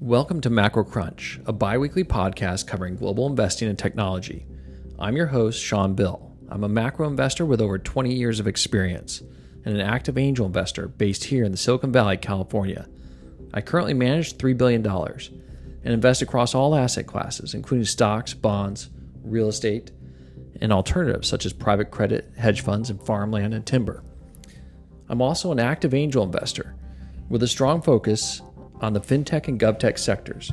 Welcome to Macro Crunch, a bi weekly podcast covering global investing and technology. I'm your host, Sean Bill. I'm a macro investor with over 20 years of experience and an active angel investor based here in the Silicon Valley, California. I currently manage $3 billion and invest across all asset classes, including stocks, bonds, real estate, and alternatives such as private credit, hedge funds, and farmland and timber. I'm also an active angel investor with a strong focus on the fintech and govtech sectors.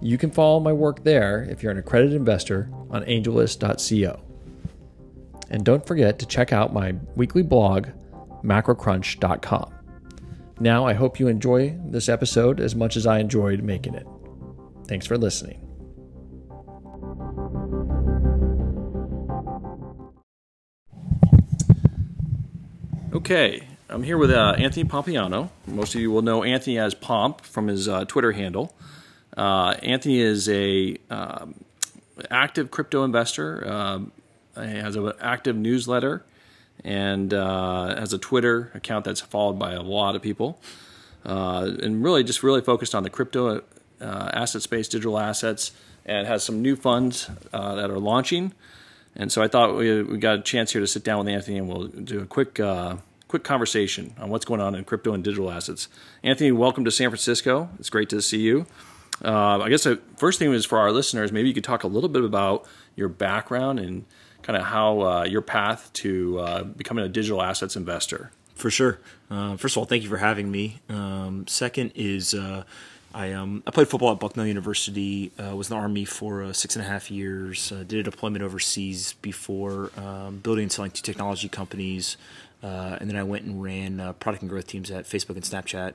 You can follow my work there if you're an accredited investor on angellist.co. And don't forget to check out my weekly blog, macrocrunch.com. Now, I hope you enjoy this episode as much as I enjoyed making it. Thanks for listening. Okay, I'm here with uh, Anthony Pompliano. Most of you will know Anthony as Pomp from his uh, Twitter handle. Uh, Anthony is a um, active crypto investor. Um, he has an active newsletter and uh, has a Twitter account that's followed by a lot of people. Uh, and really, just really focused on the crypto uh, asset space, digital assets, and has some new funds that are launching. And so I thought we, we got a chance here to sit down with Anthony and we'll do a quick quick conversation on what's going on in crypto and digital assets. Anthony, welcome to San Francisco. It's great to see you. Uh, I guess the first thing is for our listeners, maybe you could talk a little bit about your background and kind of how uh, your path to uh, becoming a digital assets investor. For sure. Uh, first of all, thank you for having me. Um, second is uh, I um, I played football at Bucknell University. Uh, was in the army for six and a half years. Did a deployment overseas before um, building and selling two technology companies. Uh, and then I went and ran uh, product and growth teams at Facebook and Snapchat.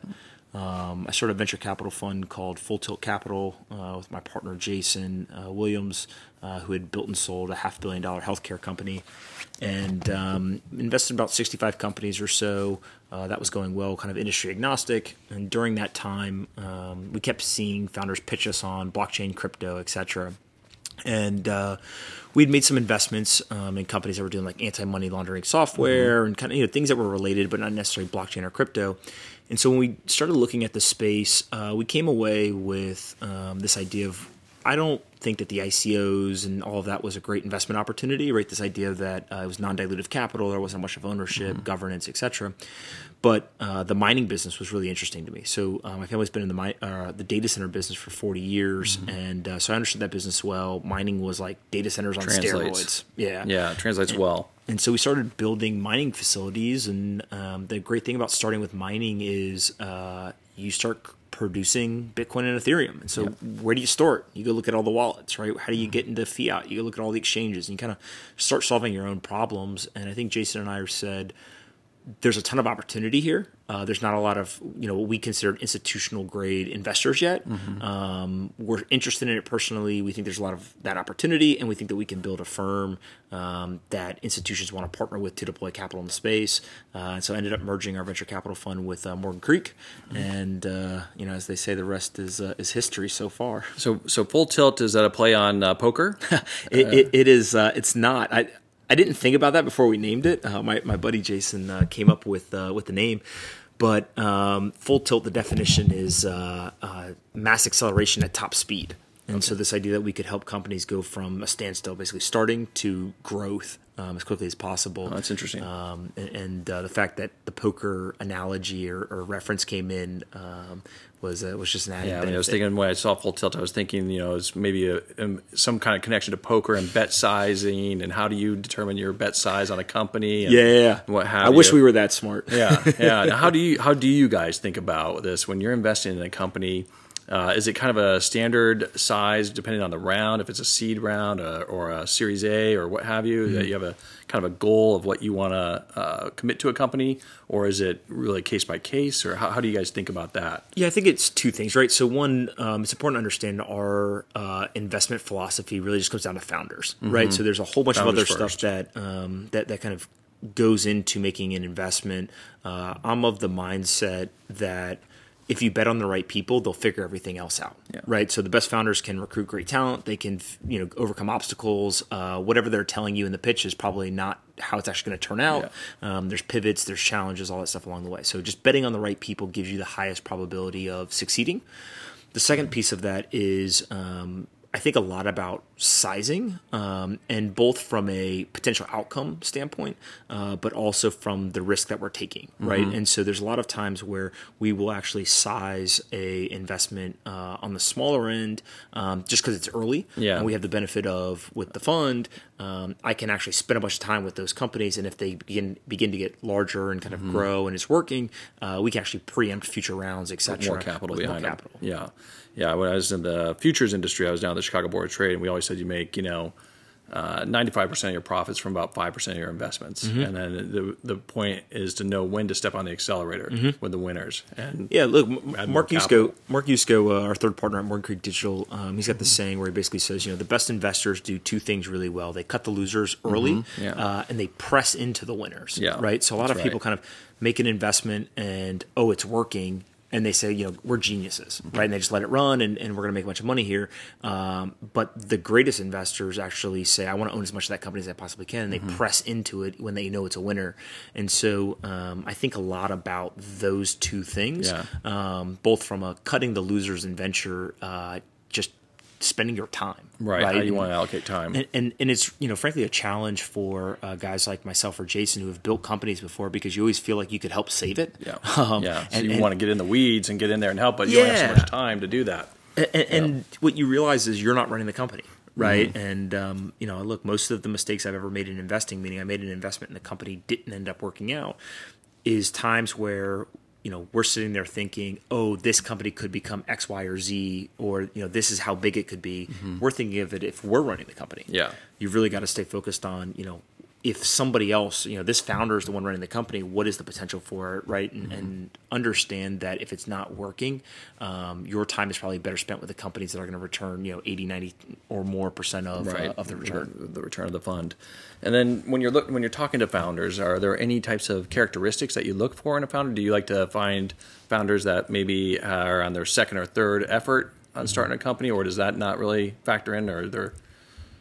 Um, I started a venture capital fund called Full Tilt Capital uh, with my partner Jason uh, Williams, uh, who had built and sold a half billion dollar healthcare company, and um, invested in about 65 companies or so. Uh, that was going well, kind of industry agnostic. And during that time, um, we kept seeing founders pitch us on blockchain, crypto, etc and uh, we'd made some investments um, in companies that were doing like anti-money laundering software mm-hmm. and kind of you know things that were related but not necessarily blockchain or crypto and so when we started looking at the space uh, we came away with um, this idea of i don't think that the icos and all of that was a great investment opportunity right this idea that uh, it was non-dilutive capital there wasn't much of ownership mm-hmm. governance etc but uh, the mining business was really interesting to me. So uh, my family's been in the mi- uh, the data center business for 40 years, mm-hmm. and uh, so I understood that business well. Mining was like data centers on translates. steroids. Yeah, yeah, translates and, well. And so we started building mining facilities, and um, the great thing about starting with mining is uh, you start producing Bitcoin and Ethereum. And so yep. where do you store it? You go look at all the wallets, right? How do you get into fiat? You go look at all the exchanges, and you kind of start solving your own problems. And I think Jason and I said there's a ton of opportunity here. Uh, there's not a lot of you know what we consider institutional grade investors yet. Mm-hmm. Um, we're interested in it personally. We think there's a lot of that opportunity, and we think that we can build a firm um, that institutions want to partner with to deploy capital in the space. Uh, and so I ended up merging our venture capital fund with uh, Morgan Creek, mm-hmm. and uh, you know as they say, the rest is uh, is history so far. So so full tilt is that a play on uh, poker? it, it, it is. it's not. I I didn't think about that before we named it. Uh, my my buddy Jason uh, came up with uh, with the name, but um, full tilt. The definition is uh, uh, mass acceleration at top speed, and okay. so this idea that we could help companies go from a standstill, basically starting, to growth um, as quickly as possible. Oh, that's interesting. Um, and, and uh, the fact that the poker analogy or, or reference came in um, was uh, was just an added. Yeah, I, mean, I, was thinking when I saw Full Tilt, I was thinking you know it's maybe a, um, some kind of connection to poker and bet sizing and how do you determine your bet size on a company? yeah, yeah, what have I you. wish we were that smart. yeah, yeah. Now, how do you how do you guys think about this when you're investing in a company? Uh, is it kind of a standard size depending on the round, if it's a seed round uh, or a Series A or what have you, mm-hmm. that you have a kind of a goal of what you want to uh, commit to a company, or is it really case by case, or how, how, do you guys think about that? Yeah, I think it's two things, right? So one, um, it's important to understand our uh, investment philosophy really just comes down to founders, mm-hmm. right? So there's a whole bunch founders of other first. stuff that um, that that kind of goes into making an investment. Uh, I'm of the mindset that if you bet on the right people, they'll figure everything else out, yeah. right? So the best founders can recruit great talent. They can, you know, overcome obstacles. Uh, whatever they're telling you in the pitch is probably not how it's actually going to turn out. Yeah. Um, there's pivots, there's challenges, all that stuff along the way. So just betting on the right people gives you the highest probability of succeeding. The second piece of that is um, I think a lot about sizing, um, and both from a potential outcome standpoint, uh, but also from the risk that we're taking, right? Mm-hmm. And so there's a lot of times where we will actually size a investment uh, on the smaller end, um, just because it's early, Yeah. and we have the benefit of with the fund, um, I can actually spend a bunch of time with those companies, and if they begin begin to get larger and kind Mm-hmm. of grow and it's working, uh, we can actually preempt future rounds, et cetera. more capital behind more capital. Yeah, yeah. When I was in the futures industry, I was down at the Chicago Board of Trade, and we always said you make you know. Ninety-five percent of your profits from about five percent of your investments, Mm-hmm. and then the the point is to know when to step on the accelerator with the winners. And Mm-hmm. Yeah, look, M- Add more Mark Yusko, capital. Mark Yusko, uh, our third partner at Morgan Creek Digital, um, he's got this saying where he basically says, you know, the best investors do two things really well: they cut the losers early, Mm-hmm. Yeah. uh, and they press into the winners. Yeah, right. So a lot that's of people right. kind of make an investment and oh, it's working. And they say, you know, we're geniuses, Mm-hmm. right? And they just let it run, and, and we're going to make a bunch of money here. Um, but the greatest investors actually say, I want to own as much of that company as I possibly can, and they Mm-hmm. press into it when they know it's a winner. And so um, I think a lot about those two things Yeah. um, both from a cutting the losers in venture, uh, spending your time. right, how you want to allocate time. and, and and it's you know frankly a challenge for uh, guys like myself or Jason who have built companies before because you always feel like you could help save it. yeah, Um, yeah. So and, you and- want to get in the weeds and get in there and help, but you don't have so much time to do that. and, and what you realize is you're not running the company right Mm-hmm. and um, you know look most of the mistakes i've ever made in investing meaning i made an investment and the company didn't end up working out is times where you know we're sitting there thinking oh this company could become x y or z or you know this is how big it could be we're thinking of it if we're running the company Mm-hmm. Yeah. you've really got to stay focused on you know if somebody else you know this founder is the one running the company what is the potential for it right and, and understand that if it's not working um, your time is probably better spent with the companies that are going to return you know 80 90 or more percent of, uh, of the return the, return of the fund. And then when you're look when you're talking to founders, are there any types of characteristics that you look for in a founder? Do you like to find founders that maybe are on their second or third effort Mm-hmm. on starting a company, or does that not really factor in? Or they're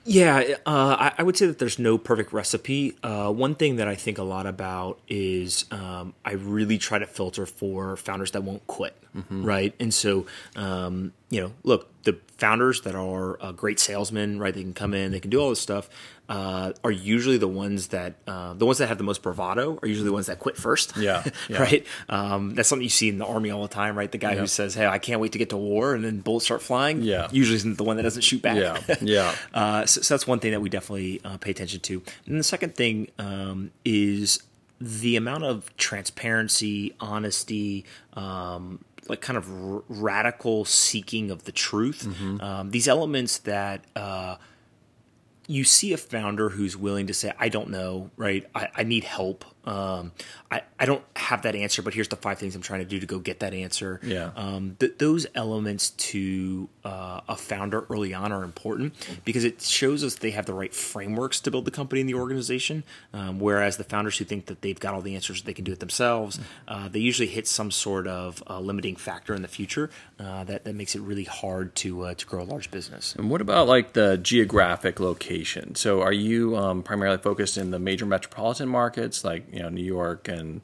Yeah, uh, I, I would say that there's no perfect recipe. Uh, one thing that I think a lot about is um, I really try to filter for founders that won't quit, right? And so, um, you know, look, the founders that are uh, great salesmen, right? They can come in, they can do all this stuff. Uh, are usually the ones that uh, the ones that have the most bravado are usually the ones that quit first. Yeah, yeah. right. Um, that's something you see in the army all the time, right? The guy Yeah. who says, "Hey, I can't wait to get to war," and then bullets start flying. Yeah. usually isn't the one that doesn't shoot back. Yeah, yeah. Uh, so, so that's one thing that we definitely uh, pay attention to. And the second thing um, is the amount of transparency, honesty, um, like kind of r- radical seeking of the truth. Um, these elements that. Uh, you see a founder who's willing to say, I don't know, right? I, I need help. Um, I, I don't have that answer, but here's the five things I'm trying to do to go get that answer. Yeah. Um, th- those elements to uh, a founder early on are important because it shows us they have the right frameworks to build the company and the organization. Um, whereas the founders who think that they've got all the answers, they can do it themselves, uh, they usually hit some sort of uh, limiting factor in the future uh, that, that makes it really hard to, uh, to grow a large business. And what about like the geographic location? So are you um, primarily focused in the major metropolitan markets like you know New York and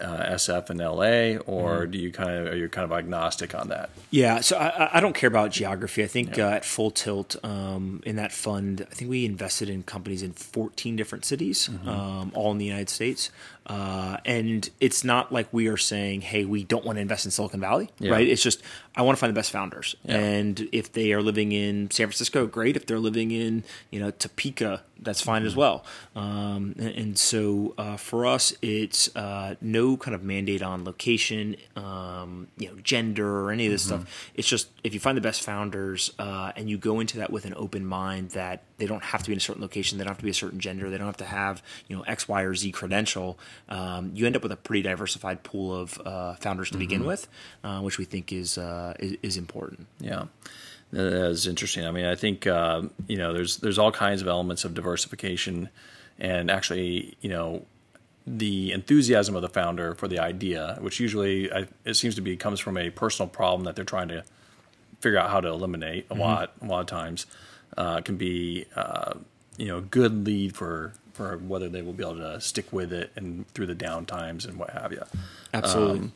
uh, SF and LA, or Mm-hmm. do you kind of are you kind of agnostic on that? Yeah, so I, I- don't care about geography. I think uh, at Full Tilt um, in that fund, I think we invested in companies in 14 different cities, um, all in the United States. Uh, and it's not like we are saying, "Hey, we don't want to invest in Silicon Valley," Yeah. right? It's just I want to find the best founders, Yeah. and if they are living in San Francisco, great. If they're living in you know Topeka, that's fine as well. Um, and, and so uh, for us, it's uh, no kind of mandate on location, um, you know, gender or any of this stuff. It's just if you find the best founders uh, and you go into that with an open mind that they don't have to be in a certain location, they don't have to be a certain gender, they don't have to have you know X, Y, or Z credential. Um, you end up with a pretty diversified pool of uh, founders to begin with, uh, which we think is, uh, is is important. Yeah, that is interesting. I mean, I think uh, you know there's there's all kinds of elements of diversification, and actually, you know, the enthusiasm of the founder for the idea, which usually I, it seems to be comes from a personal problem that they're trying to figure out how to eliminate. A lot, a lot of times, uh, can be uh, you know a good lead for for whether they will be able to stick with it and through the down times and what have you. Absolutely.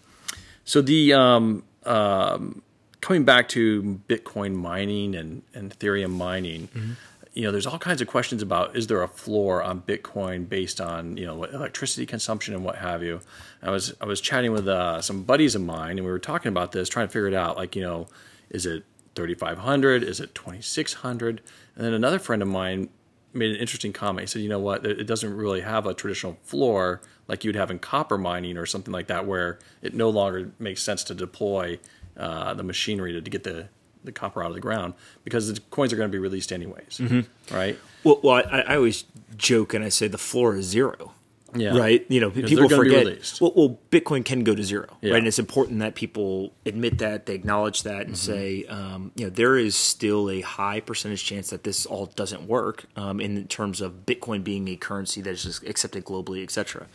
So the um, um, coming back to Bitcoin mining and, and Ethereum mining, mm-hmm. you know, there's all kinds of questions about is there a floor on Bitcoin based on you know electricity consumption and what have you. I was I was chatting with uh, some buddies of mine and we were talking about this, trying to figure it out. Like you know, is it 3,500? Is it 2,600? And then another friend of mine made an interesting comment. He said, you know what, it doesn't really have a traditional floor like you'd have in copper mining or something like that, where it no longer makes sense to deploy uh, the machinery to, to, get the, the copper out of the ground because the coins are going to be released anyways, mm-hmm. right? Well, well I, I always joke and I say the floor is zero. Yeah. Right. You know, people forget. Well, well, Bitcoin can go to zero. Yeah. Right. And it's important that people admit that, they acknowledge that, and mm-hmm. say, um, you know, there is still a high percentage chance that this all doesn't work um, in terms of Bitcoin being a currency that is accepted globally, et cetera.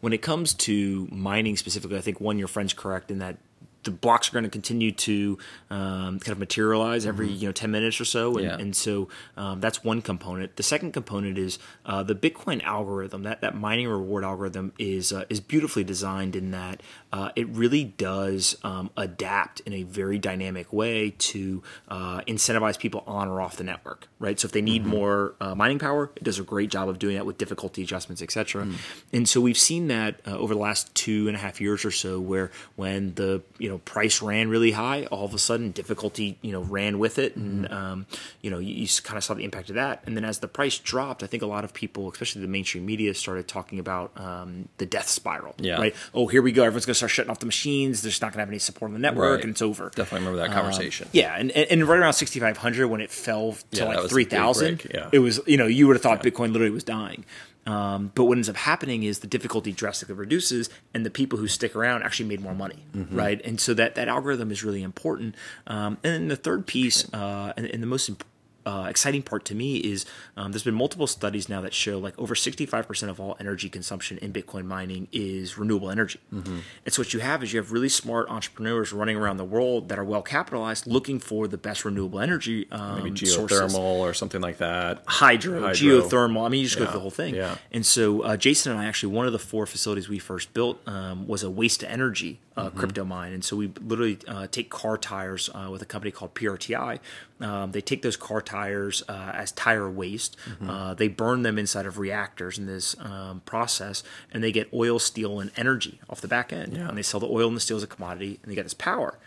When it comes to mining specifically, I think one, your friend's correct in that the blocks are going to continue to um, kind of materialize every mm-hmm. you know 10 minutes or so and, yeah. and so um, that's one component the second component is uh, the bitcoin algorithm that, that mining reward algorithm is uh, is beautifully designed in that uh, it really does um, adapt in a very dynamic way to uh, incentivize people on or off the network right so if they need mm-hmm. more uh, mining power it does a great job of doing that with difficulty adjustments etc mm. and so we've seen that uh, over the last two and a half years or so where when the you know price ran really high, all of a sudden difficulty you know ran with it, and mm-hmm. um, you know you, you, kind of saw the impact of that. And then as the price dropped, I think a lot of people, especially the mainstream media, started talking about um, the death spiral. Yeah. Right. Oh, here we go. Everyone's going to start shutting off the machines. There's not going to have any support on the network, right. and it's over. Definitely remember that conversation. Um, yeah, and, and, and right around 6,500 when it fell to yeah, like 3,000, yeah. it was you know you would have thought yeah. Bitcoin literally was dying. Um, but what ends up happening is the difficulty drastically reduces, and the people who stick around actually made more money, mm-hmm. right? And so that that algorithm is really important. Um, and then the third piece, uh, and, and, the most important uh, exciting part to me is um, there's been multiple studies now that show like over 65% of all energy consumption in Bitcoin mining is renewable energy. Mm-hmm. And so what you have is you have really smart entrepreneurs running around the world that are well capitalized, looking for the best renewable energy um, maybe geothermal sources. or something like that, hydro, hydro. geothermal. I mean, you just yeah. go through the whole thing. Yeah. And so uh, Jason and I actually one of the four facilities we first built um, was a waste to energy uh, mm-hmm. crypto mine, and so we literally uh, take car tires uh, with a company called PRTI. Um, they take those car tires uh, as tire waste. Mm-hmm. Uh, they burn them inside of reactors in this um, process, and they get oil, steel, and energy off the back end. Yeah. And they sell the oil and the steel as a commodity, and they get this power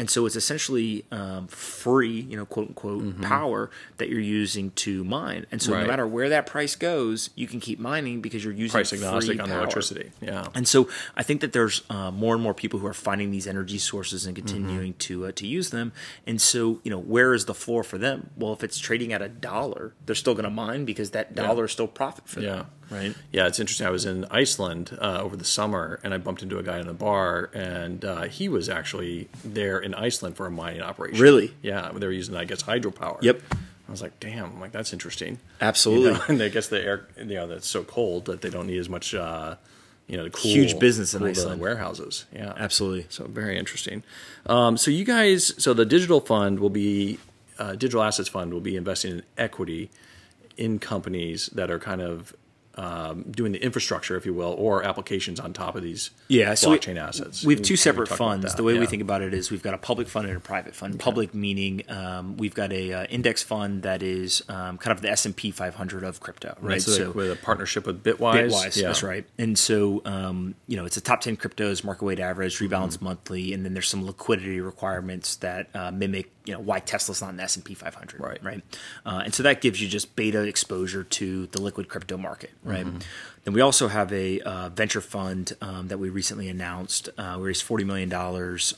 and so it's essentially um, free, you know, quote unquote, mm-hmm. power that you're using to mine. And so right. no matter where that price goes, you can keep mining because you're using price agnostic on the electricity. Yeah. And so I think that there's uh, more and more people who are finding these energy sources and continuing mm-hmm. to uh, to use them. And so you know, where is the floor for them? Well, if it's trading at a dollar, they're still going to mine because that dollar yeah. is still profit for them. Right. Yeah, it's interesting. I was in Iceland uh, over the summer, and I bumped into a guy in a bar, and uh, he was actually there in Iceland for a mining operation. Really? Yeah, they were using, I guess, hydropower. Yep. I was like, damn, I'm like, that's interesting. Absolutely. You know? And I guess the air, you know, that's so cold that they don't need as much, uh, you know, cool, huge business in Iceland warehouses. Yeah, absolutely. So very interesting. Um, so you guys, so the digital fund will be, uh, digital assets fund will be investing in equity in companies that are kind of um, doing the infrastructure, if you will, or applications on top of these yeah, so blockchain we, assets. We have two separate funds. The way yeah. we think about it is we've got a public fund and a private fund. Okay. Public meaning um, we've got a uh, index fund that is um, kind of the S and P 500 of crypto, right? right so, so with a partnership with Bitwise. Bitwise, yeah. that's right. And so um, you know it's a top 10 cryptos, market weight average, rebalance mm-hmm. monthly, and then there's some liquidity requirements that uh, mimic you know why Tesla's not an S and P 500, right? Right. Uh, and so that gives you just beta exposure to the liquid crypto market, right? Mm-hmm. Then we also have a uh, venture fund um, that we recently announced. Uh, we raised $40 million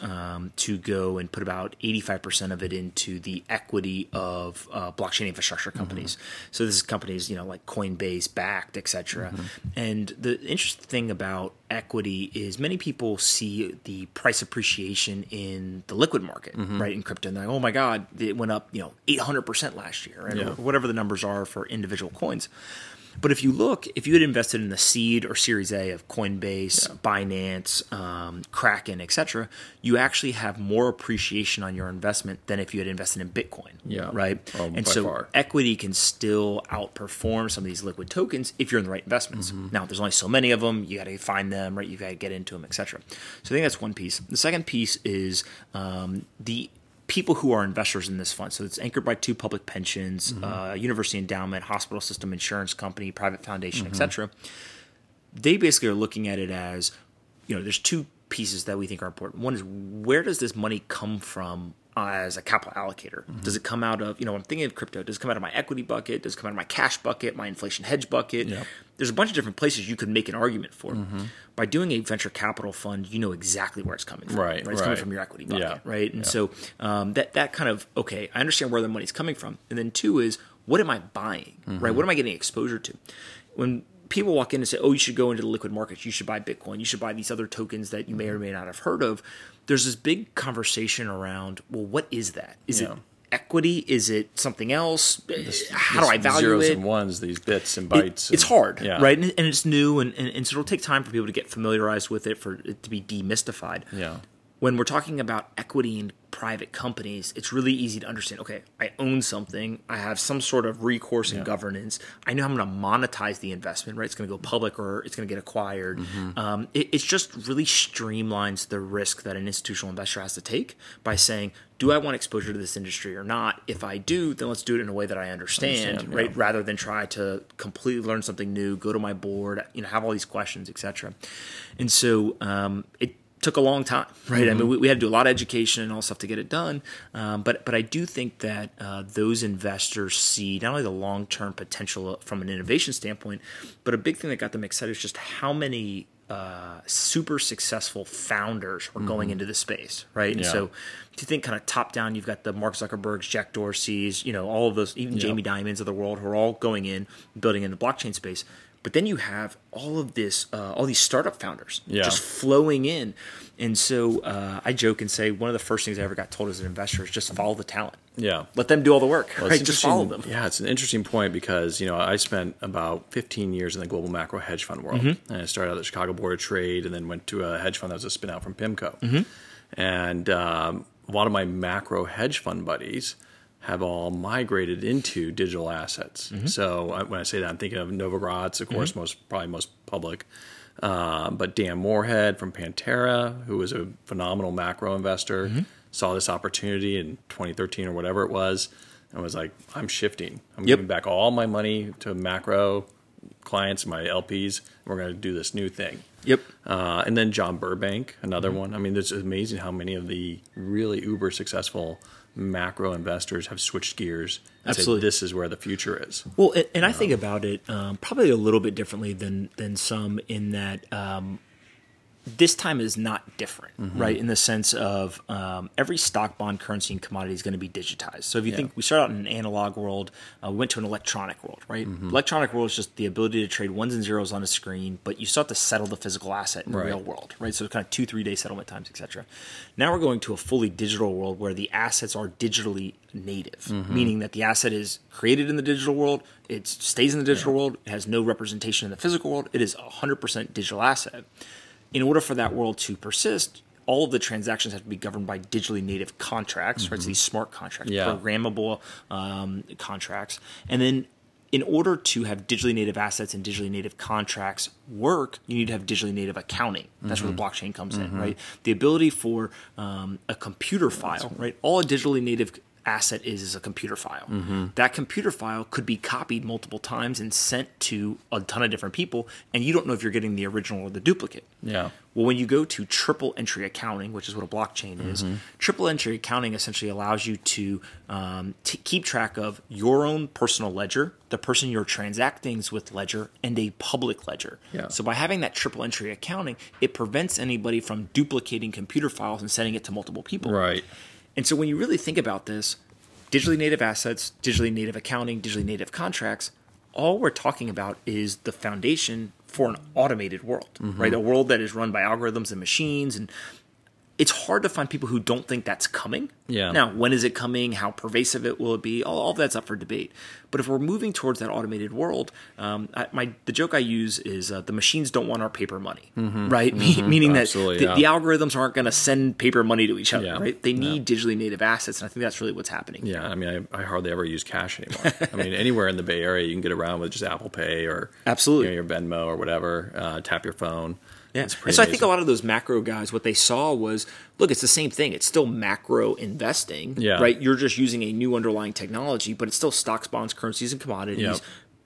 um, to go and put about 85% of it into the equity of uh, blockchain infrastructure companies. Mm-hmm. So this is companies, you know, like Coinbase, Bakkt, etc. Mm-hmm. And the interesting thing about equity is many people see the price appreciation in the liquid market, mm-hmm. right, in crypto. And they're like, oh my God, it went up, you know, 800% last year, right? Yeah. Or whatever the numbers are for individual coins. But if you look, if you had invested in the seed or Series A of Coinbase, yeah. Binance, um, Kraken, etc., you actually have more appreciation on your investment than if you had invested in Bitcoin. Yeah. Right. Um, and so far. equity can still outperform some of these liquid tokens if you're in the right investments. Mm-hmm. Now, there's only so many of them. You got to find them, right? You got to get into them, etc. So I think that's one piece. The second piece is um, the people who are investors in this fund. So it's anchored by two public pensions, uh, university endowment, hospital system, insurance company, private foundation, etc. They basically are looking at it as, you know, there's two pieces that we think are important. One is where does this money come from as a capital allocator? Does it come out of, you know, I'm thinking of crypto, does it come out of my equity bucket? Does it come out of my cash bucket, my inflation hedge bucket? Yep. There's a bunch of different places you could make an argument for. By doing a venture capital fund, you know exactly where it's coming from. Right, It's right. coming from your equity bucket, Yeah, right? And yeah. so um, that that kind of okay, I understand where the money's coming from. And then two is what am I buying, Mm-hmm. right? What am I getting exposure to? When people walk in and say, "Oh, you should go into the liquid markets. You should buy Bitcoin. You should buy these other tokens that you may or may not have heard of." There's this big conversation around, well, what is that? Is Yeah. it equity? Is it something else? Eh, how do I value zeros it? and ones, these bits and It- bytes. it's hard, yeah. right? And, and it's new, and, and, and so it'll take time for people to get familiarized with it, for it to be demystified. Yeah. When we're talking about equity in private companies, it's really easy to understand. Okay, I own something. I have some sort of recourse and Yeah. governance. I know I'm going to monetize the investment, right? It's going to go public or it's going to get acquired. Mm-hmm. Um, it, it's just really streamlines the risk that an institutional investor has to take by saying, do I want exposure to this industry or not? If I do, then let's do it in a way that I understand, Understand, right? yeah. Rather than try to completely learn something new, go to my board, you know, have all these questions, etc. And so um, it took a long time, right? I mean, we, we had to do a lot of education and all stuff to get it done. Um, but but I do think that uh, those investors see not only the long term potential from an innovation standpoint, but a big thing that got them excited is just how many. Uh, super successful founders were going into the space, right? And Yeah. so, if you think kind of top down, you've got the Mark Zuckerbergs, Jack Dorsey's, you know, all of those, even Jamie Dimons of the world, who are all going in, building in the blockchain space. But then you have all of this, uh, all these startup founders Yeah. just flowing in. And so uh, I joke and say one of the first things I ever got told as an investor is just follow the talent. Yeah. Let them do all the work, Well, right? Just follow them. Yeah, it's an interesting point because you know I spent about 15 years in the global macro hedge fund world. Mm-hmm. And I started out at the Chicago Board of Trade, and then went to a hedge fund that was a spin out from PIMCO. Mm-hmm. And um, a lot of my macro hedge fund buddies have all migrated into digital assets. Mm-hmm. So I, when I say that, I'm thinking of Novogratz, of course, most probably most public. Uh, but Dan Morehead from Pantera, who was a phenomenal macro investor, Mm-hmm. saw this opportunity in 2013 or whatever it was, and was like, "I'm shifting. I'm Yep. giving back all my money to macro clients, my LPs. And we're going to do this new thing." Yep. Uh, and then John Burbank, another Mm-hmm. one. I mean, it's amazing how many of the really uber successful macro investors have switched gears and Absolutely. said, "This is where the future is." Well, and, and I think about it um, probably a little bit differently than than some in that um, this time is not different, Mm-hmm. right? In the sense of um, every stock, bond, currency, and commodity is going to be digitized. So if you Yeah. think we start out in an analog world, uh, we went to an electronic world, right? Mm-hmm. Electronic world is just the ability to trade ones and zeros on a screen, but you still have to settle the physical asset in the real world, right? So it's kind of two, three day settlement times, etc. Now we're going to a fully digital world where the assets are digitally native, Mm-hmm. meaning that the asset is created in the digital world, it stays in the digital world, it has no representation in the physical world, it is a 100% digital asset. In order for that world to persist, all of the transactions have to be governed by digitally native contracts, right? So these smart contracts, Yeah. programmable um, contracts. And then in order to have digitally native assets and digitally native contracts work, you need to have digitally native accounting. That's where the blockchain comes in, right? The ability for um, a computer file, right? All a digitally native asset is is a computer file. That computer file could be copied multiple times and sent to a ton of different people, and you don't know if you're getting the original or the duplicate. Yeah. Well, when you go to triple entry accounting, which is what a blockchain is, Mm-hmm. triple entry accounting essentially allows you to um, t- keep track of your own personal ledger, the person you're transacting with ledger, and a public ledger. Yeah. So by having that triple entry accounting, it prevents anybody from duplicating computer files and sending it to multiple people. Right. And so when you really think about this, digitally native assets, digitally native accounting, digitally native contracts, all we're talking about is the foundation for an automated world, Mm-hmm. right? A world that is run by algorithms and machines and it's hard to find people who don't think that's coming. Yeah. Now, when is it coming? How pervasive it will it be? All, all of that's up for debate. But if we're moving towards that automated world, um, I, my the joke I use is uh, the machines don't want our paper money, right? Meaning that the, yeah. the algorithms aren't going to send paper money to each other, Yeah. right? They need digitally native assets, and I think that's really what's happening. Yeah, I mean, I, I hardly ever use cash anymore. I mean, anywhere in the Bay Area, you can get around with just Apple Pay or Absolutely. you know, your Venmo or whatever. Uh, tap your phone. Yeah. It's And pretty so I think a lot of those macro guys, what they saw was, look, it's the same thing. It's still macro investing, Yeah. right? You're just using a new underlying technology, but it's still stocks, bonds, currencies, and commodities, Yep.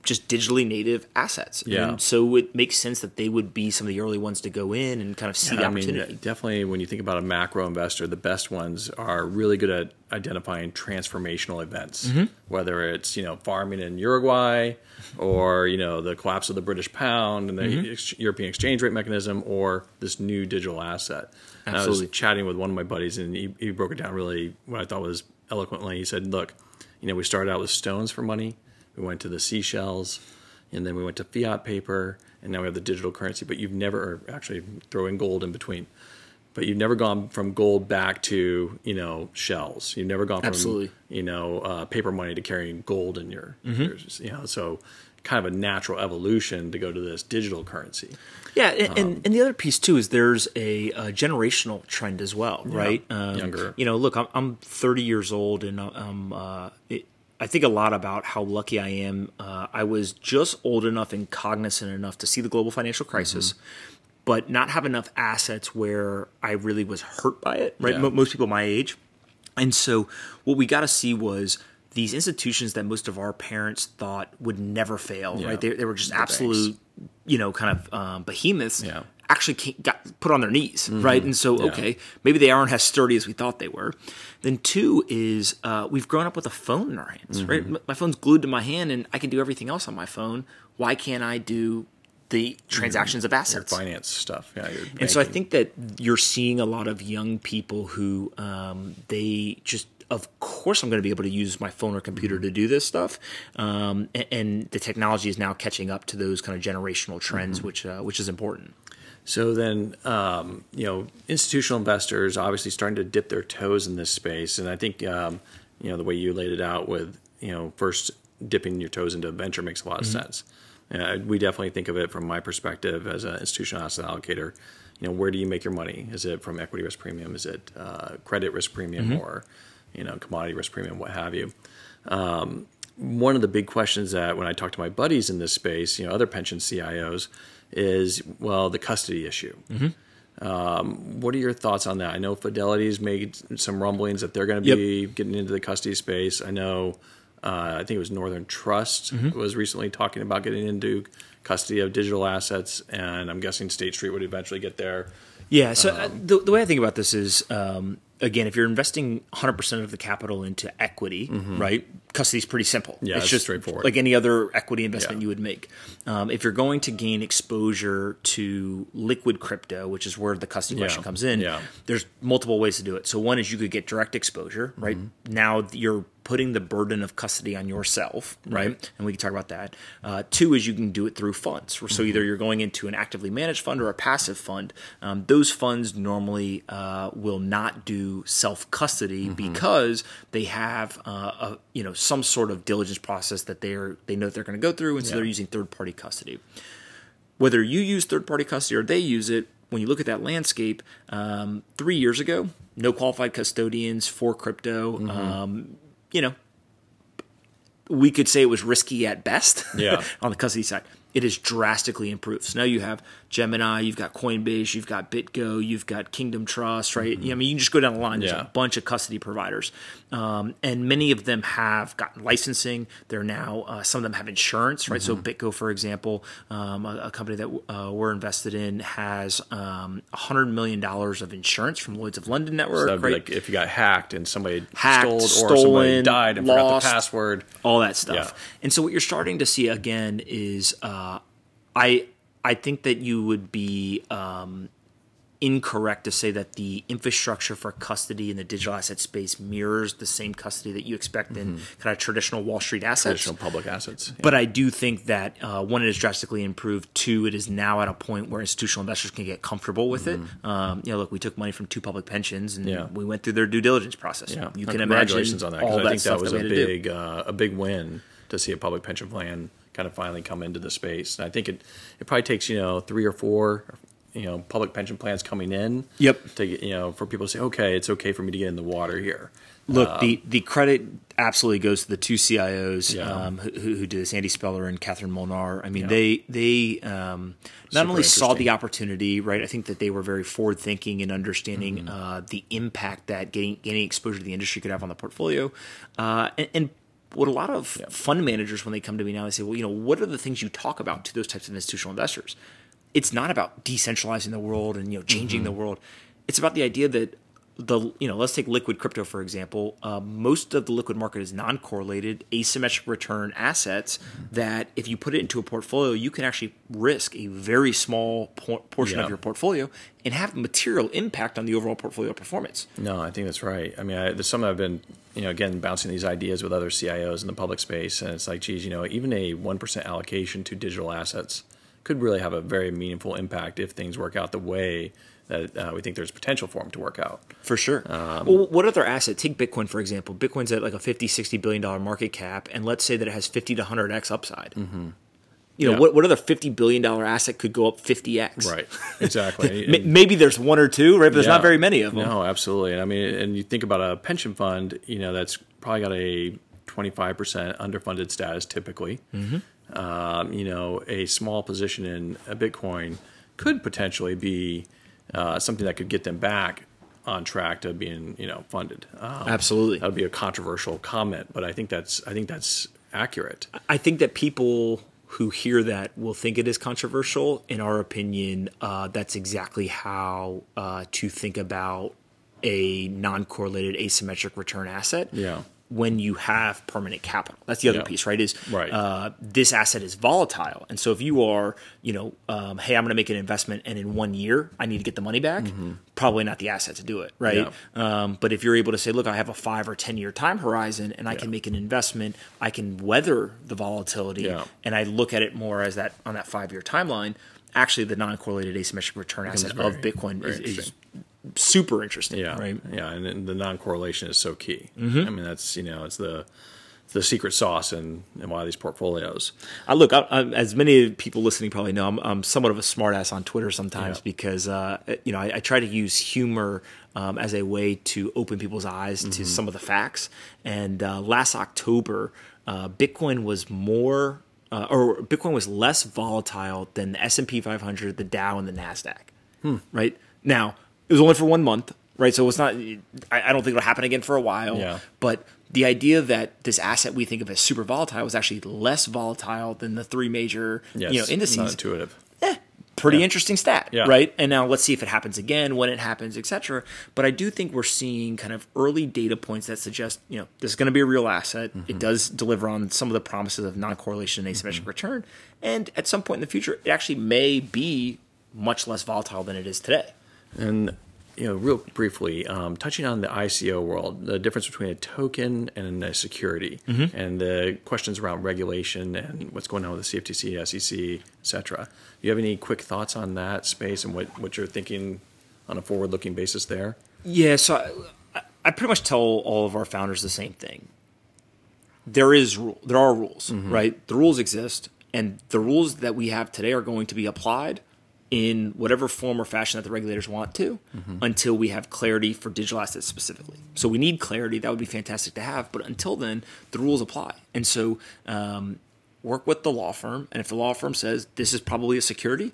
Just digitally native assets. Yeah. And so it makes sense that they would be some of the early ones to go in and kind of see the I mean, opportunity. definitely when you think about a macro investor, the best ones are really good at identifying transformational events, Mm-hmm. whether it's you know farming in Uruguay, or you know the collapse of the British pound and the Mm-hmm. ex- European exchange rate mechanism, or this new digital asset. And I Absolutely. was chatting with one of my buddies, and he, he broke it down really what I thought was eloquently. He said, "Look, you know, we started out with stones for money, we went to the seashells." And then we went to fiat paper, and now we have the digital currency. But you've never, or actually, throwing gold in between but you've never gone from gold back to you know shells. You've never gone from Absolutely. you know uh, paper money to carrying gold in your, yours, you know. So kind of a natural evolution to go to this digital currency. Yeah, and, Um, and, the other piece too is there's a, a generational trend as well, right? Um, Younger. You know, look, I'm, I'm 30 years old, and um, uh, it, I think a lot about how lucky I am. Uh, I was just old enough and cognizant enough to see the global financial crisis. Mm-hmm. But not have enough assets where I really was hurt by it, right? Yeah. Mo- most people my age, and so what we got to see was these institutions that most of our parents thought would never fail, Yeah. right? They, they were just The banks. absolute, you know, kind of um, behemoths. Yeah. Actually, got put on their knees, right? And so, Yeah. okay, maybe they aren't as sturdy as we thought they were. Then two is uh, we've grown up with a phone in our hands, right? My phone's glued to my hand, and I can do everything else on my phone. Why can't I do the transactions of Your assets? finance stuff, yeah. And so I think that you're seeing a lot of young people who um, they just, of course, I'm going to be able to use my phone or computer to do this stuff, um, and, and the technology is now catching up to those kind of generational trends, which uh, which is important. So then, um, you know, institutional investors obviously starting to dip their toes in this space, and I think um, you know the way you laid it out with you know first dipping your toes into venture makes a lot of sense. Uh, we definitely think of it from my perspective as an institutional asset allocator. You know, where do you make your money? Is it from equity risk premium? Is it uh, credit risk premium or you know commodity risk premium, what have you? Um, one of the big questions that when I talk to my buddies in this space, you know, other pension CIOs, is well the custody issue. Um, what are your thoughts on that? I know Fidelity's made some rumblings that they're going to be getting into the custody space. I know, uh, I think it was Northern Trust was recently talking about getting into custody of digital assets, and I'm guessing State Street would eventually get there. Yeah. So uh, the, the way I think about this is, um, again, if you're investing 100% of the capital into equity, right? Custody is pretty simple. Mm-hmm. Yeah, it's it's just straightforward. like any other equity investment Yeah. you would make. Um, if you're going to gain exposure to liquid crypto, which is where the custody question comes in, Yeah. there's multiple ways to do it. So one is you could get direct exposure, right? Mm-hmm. Now you're putting the burden of custody on yourself, right? And we can talk about that. Uh, two is you can do it through funds. So Mm-hmm. either you're going into an actively managed fund or a passive fund. Um, those funds normally uh, will not do self custody Mm-hmm. because they have uh, a, you know some sort of diligence process that they're they know that they're going to go through, and so Yeah. they're using third party custody whether you use third party custody or they use it, when you look at that landscape, um, three years ago, no qualified custodians for crypto. Mm-hmm. Um, you know, we could say it was risky at best Yeah. on the custody side. It has drastically improved. So now you have Gemini, you've got Coinbase, you've got BitGo, you've got Kingdom Trust, right? I mean, you can just go down the line. There's Yeah. a bunch of custody providers, um, and many of them have gotten licensing. They're now uh, some of them have insurance, right? So BitGo, for example, um, a, a company that uh, we're invested in, has um, hundred million dollars of insurance from Lloyd's of London network, be right? like if you got hacked and somebody Hacked, stole or somebody died and forgot the password. all that stuff. Yeah. And so what you're starting to see again is uh, I I think that you would be um, incorrect to say that the infrastructure for custody in the digital asset space mirrors the same custody that you expect in kind of traditional Wall Street assets. Traditional public assets. But I do think that uh, one, it has drastically improved. Two, it is now at a point where institutional investors can get comfortable with it. Um, you know, look, we took money from two public pensions, and Mm-hmm. Yeah. we went through their due diligence process. Yeah, you Now, can imagine congratulations on that all because that I think that was we a had to do. big uh, a big win to see a public pension plan kind of finally come into the space. And I think it it probably takes you know three or four you know public pension plans coming in. Yep. To you know for people to say, okay, it's okay for me to get in the water here. Look, um, the the credit absolutely goes to the two CIOs yeah. um, who, who, did this, Andy Spellar and Katherine Molnar. I mean, yeah. they they um, not only saw the opportunity, right? I think that they were very forward thinking and understanding mm-hmm. uh, the impact that getting gaining exposure to the industry could have on the portfolio, uh, and, and what a lot of yeah. fund managers when they come to me now they say well you know what are the things you talk about to those types of institutional investors it's not about decentralizing the world and you know changing mm-hmm. the world it's about the idea that the you know let's take liquid crypto for example uh, most of the liquid market is non-correlated asymmetric return assets mm-hmm. that if you put it into a portfolio you can actually risk a very small por- portion yeah. of your portfolio and have material impact on the overall portfolio performance no i think that's right i mean I, there's something i've been you know again bouncing these ideas with other cios in the public space and it's like geez you know even a 1% allocation to digital assets could really have a very meaningful impact if things work out the way that uh, we think there's potential for them to work out. For sure. Um, well, what other asset? Take Bitcoin, for example. Bitcoin's at like a 50, 60 billion dollar market cap, and let's say that it has 50 to 100x upside. Mm-hmm. You know, yeah. what, what other $50 billion asset could go up 50x? Right, exactly. Maybe there's one or two, right? But there's yeah. not very many of them. No, absolutely. And I mean, and you think about a pension fund, you know, that's probably got a 25% underfunded status typically. Mm-hmm. Um, you know, a small position in a Bitcoin could potentially be uh, something that could get them back on track to being you know funded. Um, Absolutely, that would be a controversial comment, but I think that's I think that's accurate. I think that people who hear that will think it is controversial. In our opinion, uh, that's exactly how uh, to think about a non-correlated asymmetric return asset. Yeah when you have permanent capital. That's the other yeah. piece, right? Is right. Uh, this asset is volatile, and so if you are, you know, um, hey, I'm going to make an investment, and in one year I need to get the money back, mm-hmm. probably not the asset to do it, right? Yeah. Um, but if you're able to say, look, I have a five or ten year time horizon, and I yeah. can make an investment, I can weather the volatility, and I look at it more as that on that five year timeline. Actually, the non-correlated asymmetric return asset very, of Bitcoin is, is super interesting. Yeah, right. Yeah, and, and the non-correlation is so key. Mm-hmm. I mean, that's you know, it's the the secret sauce in, in a lot of these portfolios. I look, I, I, as many people listening probably know, I'm, I'm somewhat of a smartass on Twitter sometimes yeah. because uh, you know I, I, try to use humor um, as a way to open people's eyes mm-hmm. to some of the facts. And uh, last October, uh, Bitcoin was more. Uh, or Bitcoin was less volatile than the S and P 500, the Dow, and the Nasdaq. Hmm. Right now, it was only for one month, right? So it's not. I, I don't think it'll happen again for a while. Yeah. But the idea that this asset we think of as super volatile was actually less volatile than the three major yes, you know indices. Not intuitive. Eh, pretty yeah. interesting stat, yeah. right? And now let's see if it happens again, when it happens, etc. But I do think we're seeing kind of early data points that suggest, you know, this is going to be a real asset. Mm-hmm. It does deliver on some of the promises of non-correlation and asymmetric mm-hmm. return, and at some point in the future, it actually may be much less volatile than it is today. And you know, real briefly, um, touching on the ICO world, the difference between a token and a security, mm-hmm. and the questions around regulation and what's going on with the CFTC, SEC, et cetera. Do you have any quick thoughts on that space and what, what you're thinking on a forward looking basis there? Yeah, so I, I, pretty much tell all of our founders the same thing. There is there are rules, mm-hmm. right? The rules exist, and the rules that we have today are going to be applied in whatever form or fashion that the regulators want to mm-hmm. until we have clarity for digital assets specifically. So we need clarity. That would be fantastic to have. But until then, the rules apply. And so um, work with the law firm. And if the law firm says this is probably a security,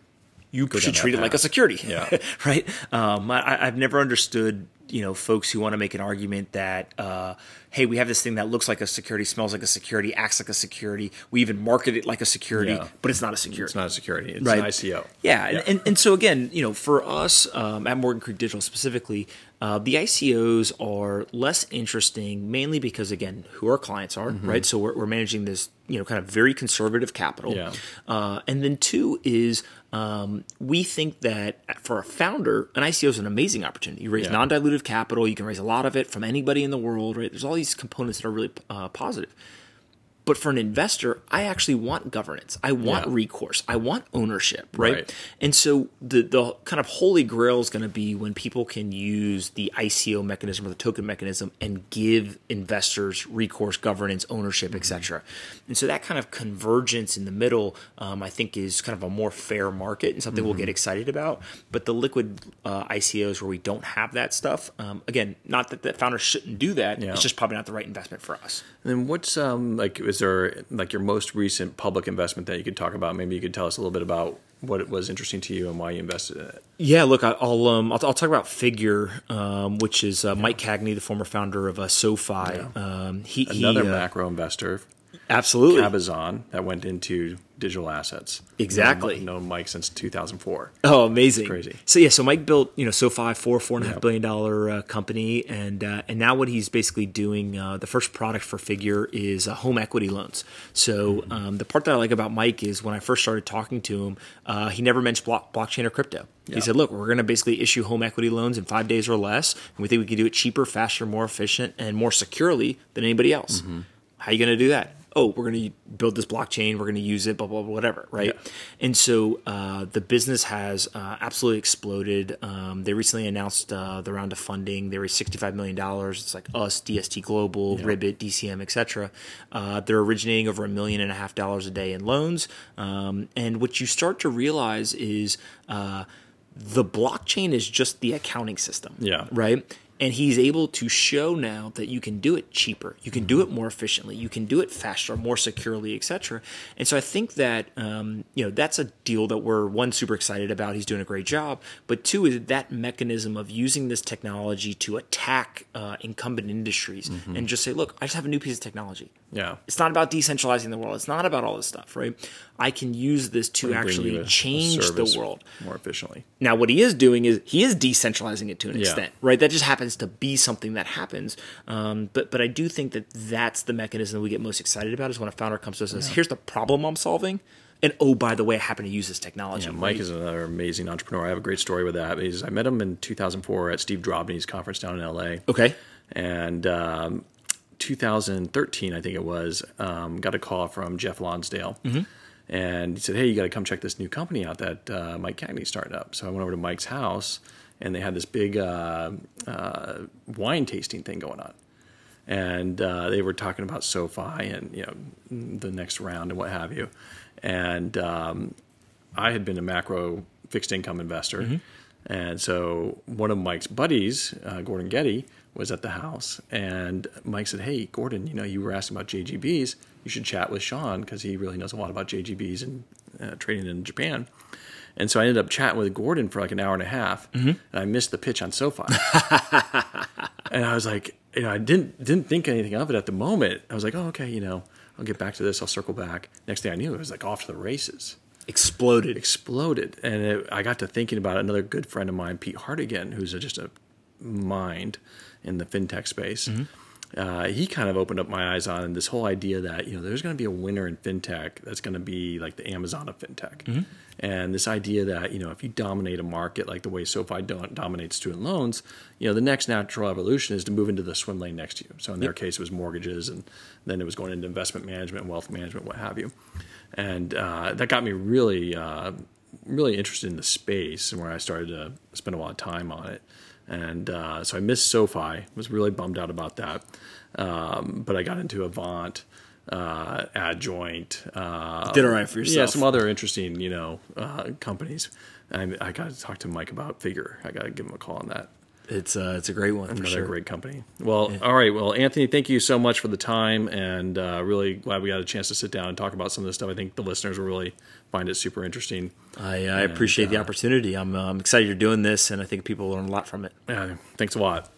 you Go should treat it like a security. Yeah. right. Um, I, I've never understood you know folks who want to make an argument that uh, hey we have this thing that looks like a security smells like a security acts like a security we even market it like a security yeah. but it's not a security it's not a security it's right? an ICO yeah, yeah. And, and so again you know for us um, at Morgan Creek Digital specifically uh, the ICOs are less interesting mainly because again who our clients are mm-hmm. right so we're, we're managing this you know kind of very conservative capital yeah. uh, and then two is um, we think that for a founder, an ICO is an amazing opportunity. You raise yeah. non-dilutive capital. You can raise a lot of it from anybody in the world. Right? There's all these components that are really uh, positive. But for an investor, I actually want governance. I want Yeah. recourse. I want ownership, right? Right. And so the the kind of holy grail is going to be when people can use the ICO mechanism or the token mechanism and give investors recourse, governance, ownership, et cetera. And so that kind of convergence in the middle, um, I think, is kind of a more fair market and something we'll get excited about. But the liquid uh, ICOs where we don't have that stuff, um, again, not that the founders shouldn't do that. Yeah. It's just probably not the right investment for us. And then what's um like is there like your most recent public investment that you could talk about? Maybe you could tell us a little bit about what it was interesting to you and why you invested in it. Yeah, look, I'll um, I'll, I'll talk about Figure, um, which is uh, Mike Cagney, the former founder of uh, SoFi. Um, he Another he, uh, macro investor, absolutely Cabazon, that went into digital assets. Exactly. Known, known Mike since 2004. Oh, amazing! crazy. So yeah, so Mike built you know SoFi four four and a half billion dollar uh, company, and uh, and now what he's basically doing. Uh, the first product for Figure is uh, home equity loans. So um, the part that I like about Mike is when I first started talking to him, uh, he never mentioned block, blockchain or crypto. He said, "Look, we're going to basically issue home equity loans in five days or less, and we think we can do it cheaper, faster, more efficient, and more securely than anybody else. How are you going to do that?" Oh, we're going to build this blockchain. We're going to use it, blah blah blah, whatever, right? And so uh, the business has uh, absolutely exploded. Um, they recently announced uh, the round of funding. They raised sixty-five million dollars. It's like us, DST Global, Ribbit, DCM, etc. Uh, they're originating over a million and a half dollars a day in loans. Um, and what you start to realize is uh, the blockchain is just the accounting system. Yeah. Right and he's able to show now that you can do it cheaper you can do it more efficiently you can do it faster more securely etc and so i think that um, you know that's a deal that we're one super excited about. He's doing a great job. But two is that mechanism of using this technology to attack uh, incumbent industries and just say look i just have a new piece of technology. Yeah. it's not about decentralizing the world. It's not about all this stuff right i can use this to actually a- a change the world more efficiently. now, what he is doing is he is decentralizing it to an Yeah. extent, right? That just happens to be something that happens. Um, but but I do think that that's the mechanism we get most excited about is when a founder comes to us and says, "Here's the problem I'm solving," and oh, by the way, I happen to use this technology. Yeah, Mike right? is another amazing entrepreneur. I have a great story with that. He's, I met him in 2004 at Steve Drobny's conference down in LA. okay. And um, 2013, I think it was, um, got a call from Jeff Lonsdale. And he said, Hey, you got to come check this new company out that uh, Mike Cagney started up. So I went over to Mike's house, and they had this big uh, uh, wine tasting thing going on. And uh, they were talking about SoFi and you know the next round and what have you. And um, I had been a macro fixed income investor. And so one of Mike's buddies, uh, Gordon Getty, was at the house. And Mike said, Hey, Gordon, you know, you were asking about JGBs. You should chat with Sean because he really knows a lot about JGBs and uh, trading in Japan. And so I ended up chatting with Gordon for like an hour and a half. And I missed the pitch on SoFi. and I was like, you know, I didn't didn't think anything of it at the moment. I was like, oh, okay, you know, I'll get back to this. I'll circle back. Next thing I knew, it was like off to the races Exploded. exploded. And it, I got to thinking about another good friend of mine, Pete Hartigan, who's a, just a mind in the fintech space. Uh, he kind of opened up my eyes on this whole idea that you know there's going to be a winner in fintech that's going to be like the Amazon of fintech, and this idea that you know if you dominate a market like the way SoFi do- dominates student loans, you know the next natural evolution is to move into the swim lane next to you. So in their case, it was mortgages, and then it was going into investment management, wealth management, what have you, and uh, that got me really uh, really interested in the space and where I started to spend a lot of time on it. And uh, so I missed SoFi, was really bummed out about that. Um, but I got into Avant, uh, Adjoint. Uh, Did all right for yourself. Yeah, some other interesting, you know, uh, companies. I, I got to talk to Mike about Figure. I got to give him a call on that. It's uh, it's a great one for Another sure. great company. Well, all right. Well, Anthony, thank you so much for the time, and uh, really glad we got a chance to sit down and talk about some of this stuff. I think the listeners will really find it super interesting. I, I appreciate the opportunity. I'm, uh, I'm excited you're doing this, and I think people learn a lot from it. Yeah, thanks a lot.